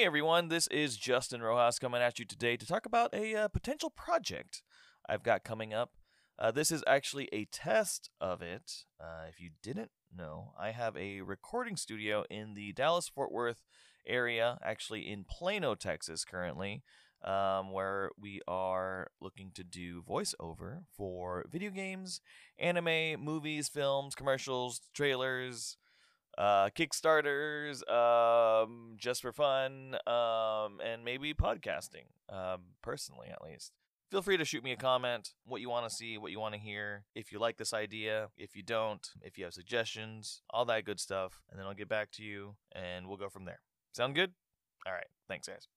Hey everyone, this is Justin Rojas coming at you today to talk about a uh, potential project I've got coming up. Uh, this is actually a test of it. Uh, if you didn't know, I have a recording studio in the Dallas Fort Worth area, actually in Plano, Texas, currently, um, where we are looking to do voiceover for video games, anime, movies, films, commercials, trailers, uh, Kickstarters, um, just for fun, um, and maybe podcasting, um, personally at least. Feel free to shoot me a comment, what you want to see, what you want to hear, if you like this idea, if you don't, if you have suggestions, all that good stuff, and then I'll get back to you and we'll go from there. Sound good? All right. Thanks, guys.